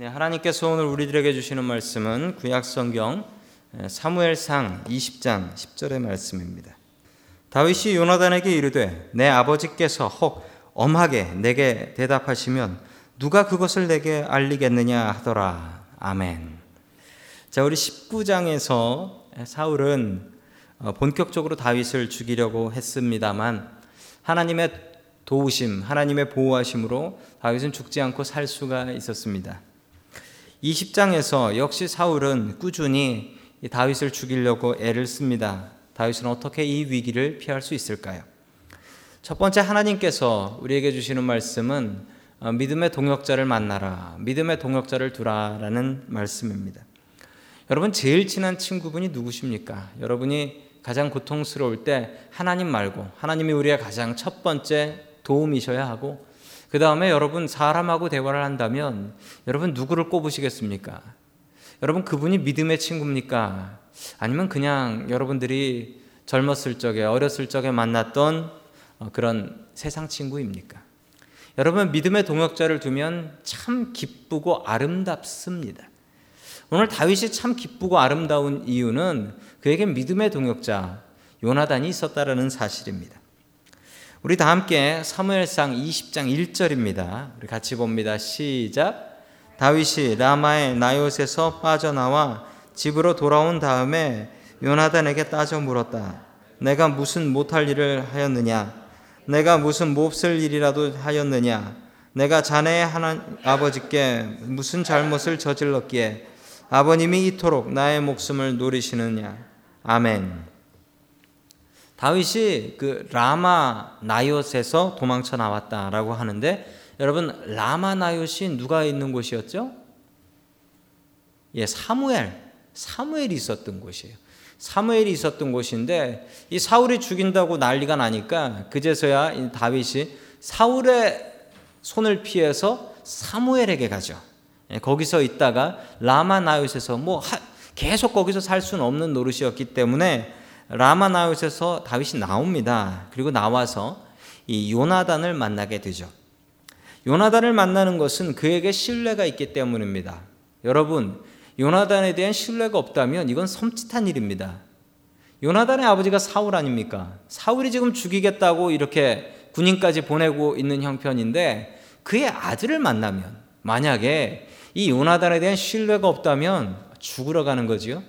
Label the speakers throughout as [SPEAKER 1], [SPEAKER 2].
[SPEAKER 1] 네, 하나님께서 오늘 우리들에게 주시는 말씀은 구약 성경 사무엘상 20장 10절의 말씀입니다. 다윗이 요나단에게 이르되 내 아버지께서 혹 엄하게 내게 대답하시면 누가 그것을 내게 알리겠느냐 하더라. 아멘. 자, 우리 19장에서 사울은 어, 본격적으로 다윗을 죽이려고 했습니다만 하나님의 도우심, 하나님의 보호하심으로 다윗은 죽지 않고 살 수가 있었습니다. 20장에서 역시 사울은 꾸준히 다윗을 죽이려고 애를 씁니다. 다윗은 어떻게 이 위기를 피할 수 있을까요? 첫 번째 하나님께서 우리에게 주시는 말씀은 어, 믿음의 동역자를 만나라. 믿음의 동역자를 두라라는 말씀입니다. 여러분 제일 친한 친구분이 누구십니까? 여러분이 가장 고통스러울 때 하나님 말고 하나님이 우리의 가장 첫 번째 도움이셔야 하고 그 다음에 여러분 사람하고 대화를 한다면 여러분 누구를 꼽으시겠습니까? 여러분 그분이 믿음의 친구입니까? 아니면 그냥 여러분들이 젊었을 적에 어렸을 적에 만났던 어, 그런 세상 친구입니까? 여러분 믿음의 동역자를 두면 참 기쁘고 아름답습니다. 오늘 다윗이 참 기쁘고 아름다운 이유는 그에게 믿음의 동역자 요나단이 있었다라는 사실입니다. 우리 다 함께 사무엘상 20장 1절입니다. 우리 같이 봅니다. 시작. 다윗이 라마의 나요에서 빠져나와 집으로 돌아온 다음에 요나단에게 따져 물었다. 내가 무슨 못할 일을 하였느냐? 내가 무슨 몹쓸 일이라도 하였느냐? 내가 자네의 하나 아버지께 무슨 잘못을 저질렀기에 아버님이 이토록 나의 목숨을 노리시느냐? 아멘. 다윗이 그 라마 나요스에서 도망쳐 나왔다라고 하는데 여러분 라마 나요시 누가 있는 곳이었죠? 예, 사무엘. 사무엘이 있었던 곳이에요. 사무엘이 있었던 곳인데 이 사울이 죽인다고 난리가 나니까 그제서야 다윗이 사울의 손을 피해서 사무엘에게 가죠. 예, 거기서 있다가 라마 나요스에서 뭐 계속 거기서 살 수는 없는 노릇이었기 때문에 라마나웃에서 다윗이 나옵니다. 그리고 나와서 이 요나단을 만나게 되죠. 요나단을 만나는 것은 그에게 신뢰가 있기 때문입니다. 여러분, 요나단에 대한 신뢰가 없다면 이건 섬찟한 일입니다. 요나단의 아버지가 사울 아닙니까? 사울이 지금 죽이겠다고 이렇게 군인까지 보내고 있는 형편인데 그의 아들을 만나면 만약에 이 요나단에 대한 신뢰가 없다면 죽으러 가는 거지요.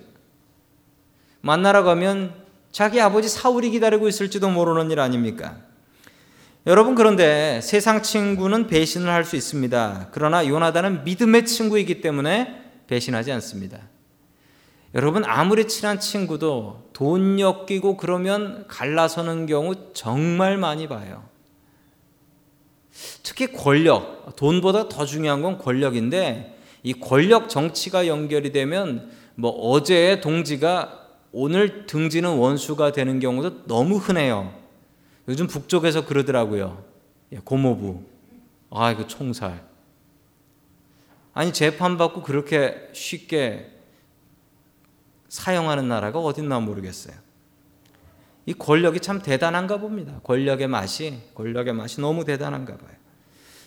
[SPEAKER 1] 만나러 가면 자기 아버지 사울이 기다리고 있을지도 모르는 일 아닙니까? 여러분 그런데 세상 친구는 배신을 할 수 있습니다. 그러나 요나단은 믿음의 친구이기 때문에 배신하지 않습니다. 여러분 아무리 친한 친구도 돈 엮이고 그러면 갈라서는 경우 정말 많이 봐요. 특히 권력, 돈보다 더 중요한 건 권력인데 이 권력 정치가 연결이 되면 뭐 어제의 동지가 오늘 등지는 원수가 되는 경우도 너무 흔해요. 요즘 북쪽에서 그러더라고요. 예, 고모부. 아, 이거 총살. 아니, 재판받고 그렇게 쉽게 사용하는 나라가 어딨나 모르겠어요. 이 권력이 참 대단한가 봅니다. 권력의 맛이, 권력의 맛이 너무 대단한가 봐요.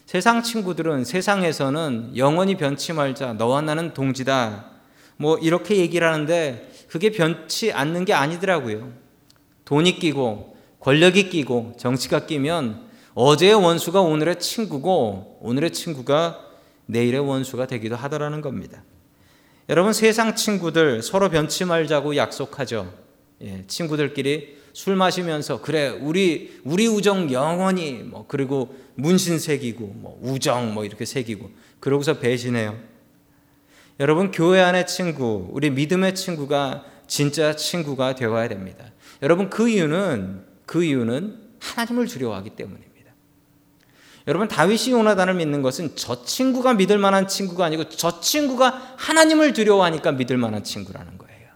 [SPEAKER 1] 세상 친구들은 세상에서는 영원히 변치 말자, 너와 나는 동지다. 뭐 이렇게 얘기를 하는데 그게 변치 않는 게 아니더라고요. 돈이 끼고 권력이 끼고 정치가 끼면 어제의 원수가 오늘의 친구고 오늘의 친구가 내일의 원수가 되기도 하더라는 겁니다. 여러분 세상 친구들 서로 변치 말자고 약속하죠. 예, 친구들끼리 술 마시면서 그래 우리 우리 우정 영원히 뭐 그리고 문신 새기고 뭐 우정 뭐 이렇게 새기고 그러고서 배신해요. 여러분 교회 안의 친구, 우리 믿음의 친구가 진짜 친구가 되어야 됩니다. 여러분 그 이유는 그 이유는 하나님을 두려워하기 때문입니다. 여러분 다윗이 요나단을 믿는 것은 저 친구가 믿을 만한 친구가 아니고 저 친구가 하나님을 두려워하니까 믿을 만한 친구라는 거예요.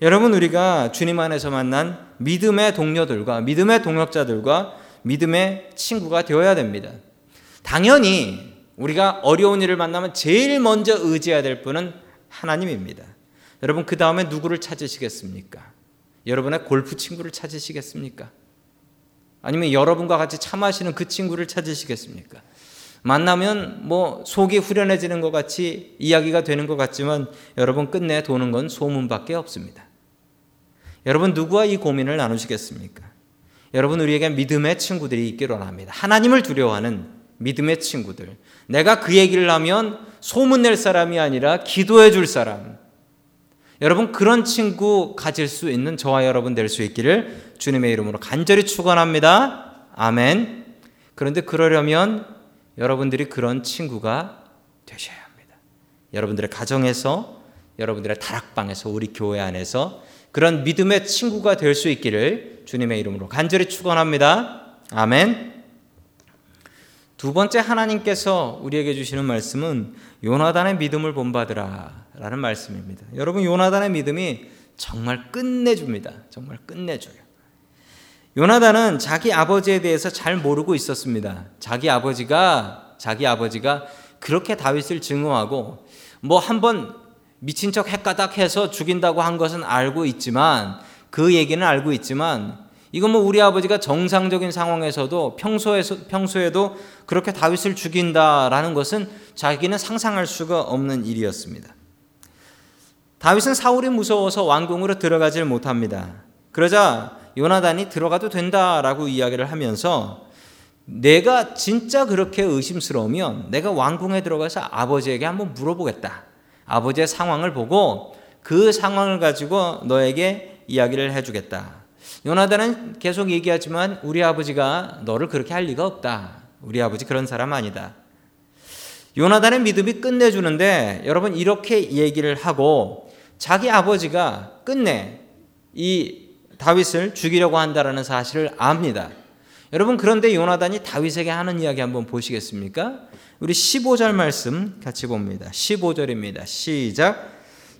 [SPEAKER 1] 여러분 우리가 주님 안에서 만난 믿음의 동료들과 믿음의 동역자들과 믿음의 친구가 되어야 됩니다. 당연히 우리가 어려운 일을 만나면 제일 먼저 의지해야 될 분은 하나님입니다. 여러분 그 다음에 누구를 찾으시겠습니까? 여러분의 골프 친구를 찾으시겠습니까? 아니면 여러분과 같이 차 마시는 그 친구를 찾으시겠습니까? 만나면 뭐 속이 후련해지는 것 같이 이야기가 되는 것 같지만 여러분 끝내 도는 건 소문밖에 없습니다. 여러분 누구와 이 고민을 나누시겠습니까? 여러분 우리에게 믿음의 친구들이 있기를 원합니다. 하나님을 두려워하는 믿음의 친구들. 내가 그 얘기를 하면 소문낼 사람이 아니라 기도해 줄 사람. 여러분 그런 친구 가질 수 있는 저와 여러분 될 수 있기를 주님의 이름으로 간절히 축원합니다. 아멘. 그런데 그러려면 여러분들이 그런 친구가 되셔야 합니다. 여러분들의 가정에서, 여러분들의 다락방에서, 우리 교회 안에서 그런 믿음의 친구가 될 수 있기를 주님의 이름으로 간절히 축원합니다. 아멘. 두 번째 하나님께서 우리에게 주시는 말씀은 요나단의 믿음을 본받으라 라는 말씀입니다. 여러분 요나단의 믿음이 정말 끝내줍니다. 정말 끝내줘요. 요나단은 자기 아버지에 대해서 잘 모르고 있었습니다. 자기 아버지가 자기 아버지가 그렇게 다윗을 증오하고 뭐 한번 미친 척 헷가닥해서 죽인다고 한 것은 알고 있지만 그 얘기는 알고 있지만 이건 뭐 우리 아버지가 정상적인 상황에서도 평소에서 평소에도 그렇게 다윗을 죽인다라는 것은 자기는 상상할 수가 없는 일이었습니다. 다윗은 사울이 무서워서 왕궁으로 들어가질 못합니다. 그러자 요나단이 들어가도 된다라고 이야기를 하면서 내가 진짜 그렇게 의심스러우면 내가 왕궁에 들어가서 아버지에게 한번 물어보겠다. 아버지의 상황을 보고 그 상황을 가지고 너에게 이야기를 해주겠다. 요나단은 계속 얘기하지만 우리 아버지가 너를 그렇게 할 리가 없다. 우리 아버지 그런 사람 아니다. 요나단의 믿음이 끝내주는데 여러분 이렇게 얘기를 하고 자기 아버지가 끝내 이 다윗을 죽이려고 한다라는 사실을 압니다. 여러분 그런데 요나단이 다윗에게 하는 이야기 한번 보시겠습니까? 우리 15절 말씀 같이 봅니다. 15절입니다. 시작.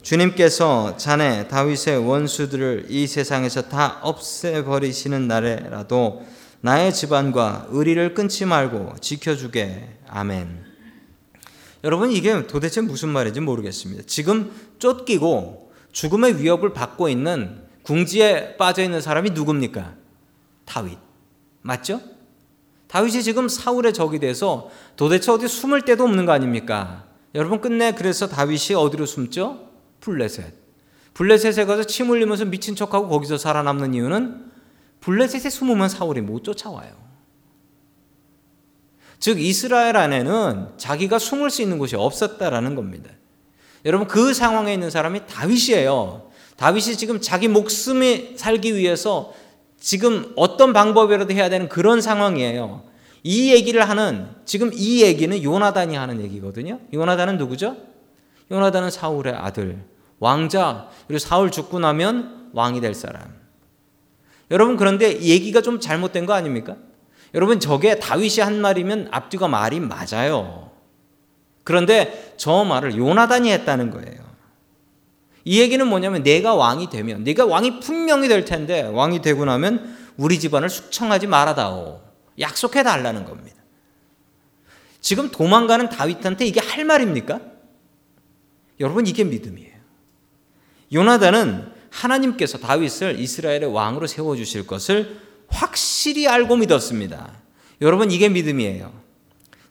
[SPEAKER 1] 주님께서 자네 다윗의 원수들을 이 세상에서 다 없애버리시는 날에라도 나의 집안과 의리를 끊지 말고 지켜주게. 아멘. 여러분 이게 도대체 무슨 말인지 모르겠습니다. 지금 쫓기고 죽음의 위협을 받고 있는 궁지에 빠져 있는 사람이 누굽니까? 다윗. 맞죠? 다윗이 지금 사울의 적이 돼서 도대체 어디 숨을 데도 없는 거 아닙니까? 여러분 끝내 그래서 다윗이 어디로 숨죠? 블레셋. 블레셋에 가서 침 흘리면서 미친 척하고 거기서 살아남는 이유는 블레셋에 숨으면 사울이 못 쫓아와요. 즉 이스라엘 안에는 자기가 숨을 수 있는 곳이 없었다라는 겁니다. 여러분 그 상황에 있는 사람이 다윗이에요. 다윗이 지금 자기 목숨이 살기 위해서 지금 어떤 방법이라도 해야 되는 그런 상황이에요. 이 얘기를 하는 지금 이 얘기는 요나단이 하는 얘기거든요. 요나단은 누구죠? 요나단은 사울의 아들, 왕자. 그리고 사울 죽고 나면 왕이 될 사람. 여러분 그런데 얘기가 좀 잘못된 거 아닙니까? 여러분 저게 다윗이 한 말이면 앞뒤가 말이 맞아요. 그런데 저 말을 요나단이 했다는 거예요. 이 얘기는 뭐냐면 내가 왕이 되면 네가 왕이 분명히 될 텐데 왕이 되고 나면 우리 집안을 숙청하지 말아다오. 약속해 달라는 겁니다. 지금 도망가는 다윗한테 이게 할 말입니까? 여러분 이게 믿음이에요. 요나단은 하나님께서 다윗을 이스라엘의 왕으로 세워 주실 것을 확실히 알고 믿었습니다. 여러분 이게 믿음이에요.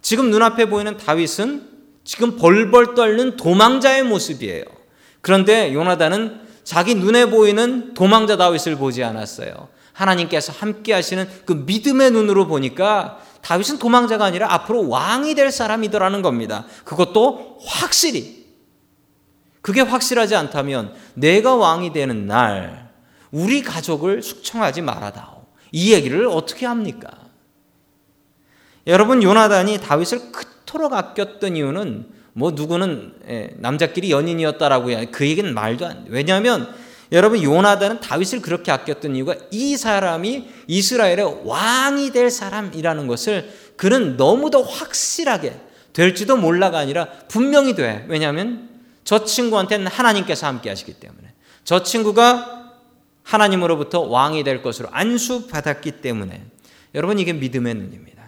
[SPEAKER 1] 지금 눈앞에 보이는 다윗은 지금 벌벌 떨는 도망자의 모습이에요. 그런데 요나단은 자기 눈에 보이는 도망자 다윗을 보지 않았어요. 하나님께서 함께 하시는 그 믿음의 눈으로 보니까 다윗은 도망자가 아니라 앞으로 왕이 될 사람이더라는 겁니다. 그것도 확실히. 그게 확실하지 않다면 내가 왕이 되는 날 우리 가족을 숙청하지 말아다오. 이 얘기를 어떻게 합니까? 여러분 요나단이 다윗을 그토록 아꼈던 이유는 뭐 누구는 예, 남자끼리 연인이었다라고 해요. 그 얘기는 말도 안 돼. 왜냐하면 여러분 요나단은 다윗을 그렇게 아꼈던 이유가 이 사람이 이스라엘의 왕이 될 사람이라는 것을 그는 너무도 확실하게 될지도 몰라가 아니라 분명히 돼. 왜냐하면 저 친구한테는 하나님께서 함께 하시기 때문에 저 친구가 하나님으로부터 왕이 될 것으로 안수받았기 때문에 여러분 이게 믿음의 눈입니다.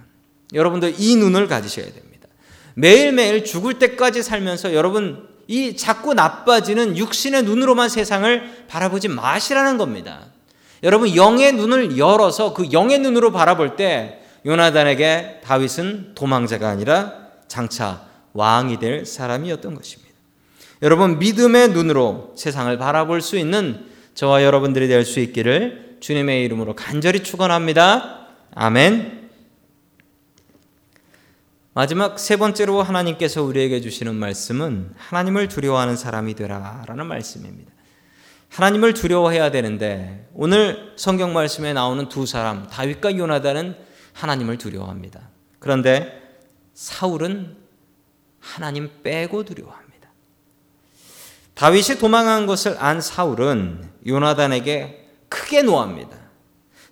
[SPEAKER 1] 여러분도 이 눈을 가지셔야 됩니다. 매일매일 죽을 때까지 살면서 여러분 이 자꾸 나빠지는 육신의 눈으로만 세상을 바라보지 마시라는 겁니다. 여러분 영의 눈을 열어서 그 영의 눈으로 바라볼 때 요나단에게 다윗은 도망자가 아니라 장차 왕이 될 사람이었던 것입니다. 여러분 믿음의 눈으로 세상을 바라볼 수 있는 저와 여러분들이 될 수 있기를 주님의 이름으로 간절히 축원합니다. 아멘. 마지막 세 번째로 하나님께서 우리에게 주시는 말씀은 하나님을 두려워하는 사람이 되라라는 말씀입니다. 하나님을 두려워해야 되는데 오늘 성경 말씀에 나오는 두 사람 다윗과 요나단은 하나님을 두려워합니다. 그런데 사울은 하나님 빼고 두려워합니다. 다윗이 도망한 것을 안 사울은 요나단에게 크게 노합니다.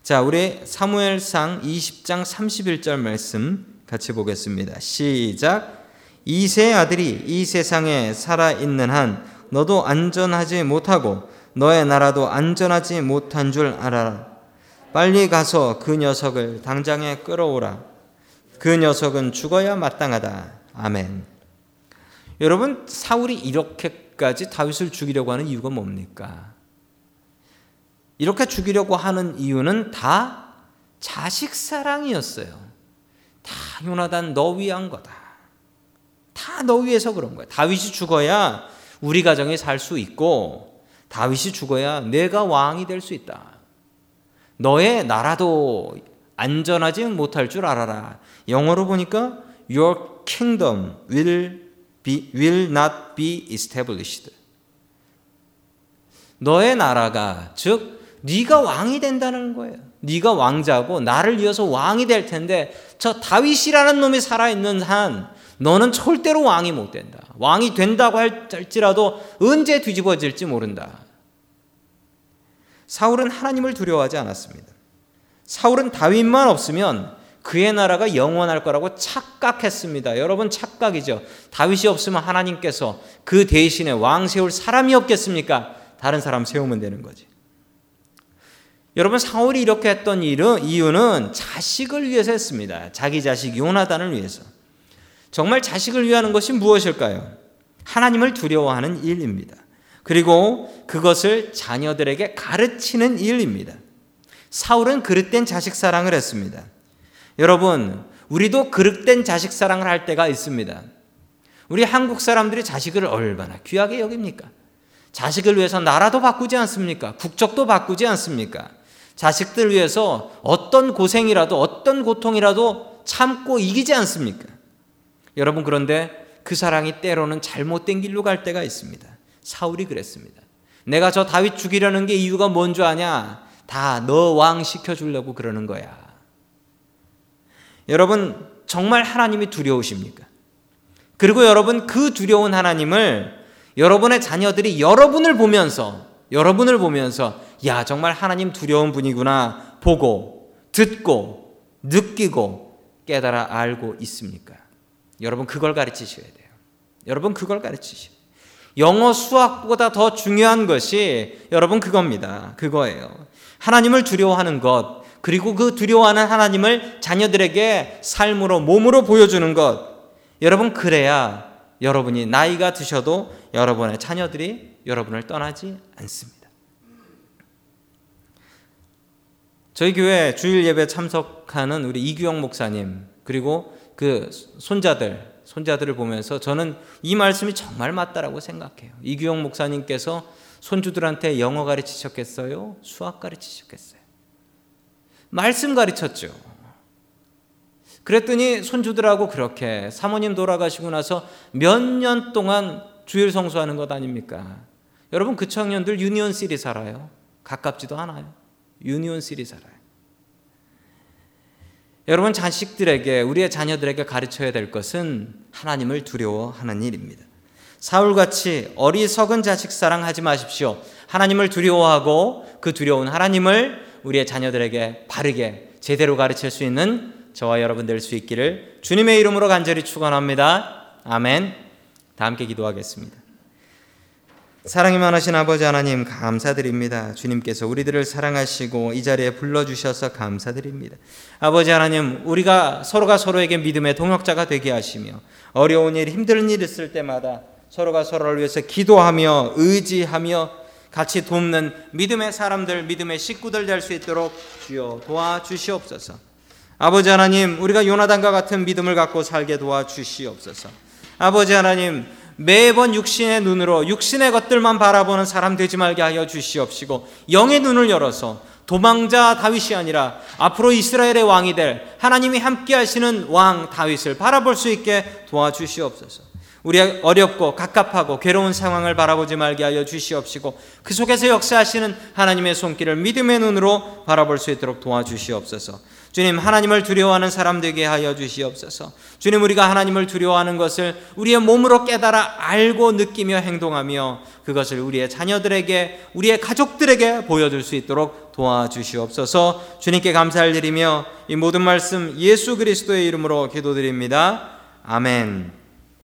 [SPEAKER 1] 자, 우리 사무엘상 20장 31절 말씀 같이 보겠습니다. 시작. 이세 아들이 이 세상에 살아 있는 한 너도 안전하지 못하고 너의 나라도 안전하지 못한 줄 알아라. 빨리 가서 그 녀석을 당장에 끌어오라. 그 녀석은 죽어야 마땅하다. 아멘. 여러분, 사울이 이렇게 까지 다윗을 죽이려고 하는 이유가 뭡니까? 이렇게 죽이려고 하는 이유는 다 자식 사랑이었어요. 다 요나단 너 위한 거다. 다 너 위해서 그런 거야. 다윗이 죽어야 우리 가정이 살 수 있고 다윗이 죽어야 내가 왕이 될 수 있다. 너의 나라도 안전하지 못할 줄 알아라. 영어로 보니까 your kingdom will be, will not be established. 너의 나라가 즉 네가 왕이 된다는 거예요. 네가 왕자고 나를 이어서 왕이 될 텐데 저 다윗이라는 놈이 살아 있는 한 너는 절대로 왕이 못 된다. 왕이 된다고 할지라도 언제 뒤집어질지 모른다. 사울은 하나님을 두려워하지 않았습니다. 사울은 다윗만 없으면 그의 나라가 영원할 거라고 착각했습니다. 여러분 착각이죠. 다윗이 없으면 하나님께서 그 대신에 왕 세울 사람이 없겠습니까? 다른 사람 세우면 되는 거지. 여러분 사울이 이렇게 했던 일은 이유는 자식을 위해서 했습니다. 자기 자식 요나단을 위해서. 정말 자식을 위하는 것이 무엇일까요? 하나님을 두려워하는 일입니다. 그리고 그것을 자녀들에게 가르치는 일입니다. 사울은 그릇된 자식 사랑을 했습니다. 여러분, 우리도 그릇된 자식 사랑을 할 때가 있습니다. 우리 한국 사람들이 자식을 얼마나 귀하게 여깁니까? 자식을 위해서 나라도 바꾸지 않습니까? 국적도 바꾸지 않습니까? 자식들 위해서 어떤 고생이라도 어떤 고통이라도 참고 이기지 않습니까? 여러분 그런데 그 사랑이 때로는 잘못된 길로 갈 때가 있습니다. 사울이 그랬습니다. 내가 저 다윗 죽이려는 게 이유가 뭔 줄 아냐? 다 너 왕 시켜 주려고 그러는 거야. 여러분 정말 하나님이 두려우십니까? 그리고 여러분 그 두려운 하나님을 여러분의 자녀들이 여러분을 보면서 여러분을 보면서 야, 정말 하나님 두려운 분이구나 보고 듣고 느끼고 깨달아 알고 있습니까? 여러분 그걸 가르치셔야 돼요. 여러분 그걸 가르치셔야 돼요. 영어 수학보다 더 중요한 것이 여러분 그겁니다. 그거예요. 하나님을 두려워하는 것, 그리고 그 두려워하는 하나님을 자녀들에게 삶으로, 몸으로 보여주는 것. 여러분, 그래야 여러분이 나이가 드셔도 여러분의 자녀들이 여러분을 떠나지 않습니다. 저희 교회 주일 예배 참석하는 우리 이규영 목사님 그리고 그 손자들 손자들을 보면서 저는 이 말씀이 정말 맞다라고 생각해요. 이규영 목사님께서 손주들한테 영어 가르치셨겠어요? 수학 가르치셨겠어요? 말씀 가르쳤죠. 그랬더니 손주들하고 그렇게 사모님 돌아가시고 나서 몇 년 동안 주일 성수하는 것 아닙니까? 여러분 그 청년들 Union City 살아요. 가깝지도 않아요. Union City 살아요. 여러분 자식들에게 우리의 자녀들에게 가르쳐야 될 것은 하나님을 두려워하는 일입니다. 사울같이 어리석은 자식 사랑하지 마십시오. 하나님을 두려워하고 그 두려운 하나님을 우리의 자녀들에게 바르게 제대로 가르칠 수 있는 저와 여러분 될 수 있기를 주님의 이름으로 간절히 축원합니다. 아멘. 다 함께 기도하겠습니다. 사랑이 많으신 아버지 하나님 감사드립니다. 주님께서 우리들을 사랑하시고 이 자리에 불러 주셔서 감사드립니다. 아버지 하나님, 우리가 서로가 서로에게 믿음의 동역자가 되게 하시며 어려운 일, 힘든 일 있을 때마다 서로가 서로를 위해서 기도하며 의지하며 같이 돕는 믿음의 사람들, 믿음의 식구들 될 수 있도록 주여 도와주시옵소서. 아버지 하나님, 우리가 요나단과 같은 믿음을 갖고 살게 도와 주시옵소서. 아버지 하나님, 매번 육신의 눈으로 육신의 것들만 바라보는 사람 되지 말게 하여 주시옵시고 영의 눈을 열어서 도망자 다윗이 아니라 앞으로 이스라엘의 왕이 될 하나님이 함께 하시는 왕 다윗을 바라볼 수 있게 도와주시옵소서. 우리 어렵고 갑갑하고 괴로운 상황을 바라보지 말게 하여 주시옵시고 그 속에서 역사하시는 하나님의 손길을 믿음의 눈으로 바라볼 수 있도록 도와주시옵소서. 주님 하나님을 두려워하는 사람 되게 하여 주시옵소서. 주님 우리가 하나님을 두려워하는 것을 우리의 몸으로 깨달아 알고 느끼며 행동하며 그것을 우리의 자녀들에게 우리의 가족들에게 보여줄 수 있도록 도와주시옵소서. 주님께 감사를 드리며 이 모든 말씀 예수 그리스도의 이름으로 기도드립니다. 아멘.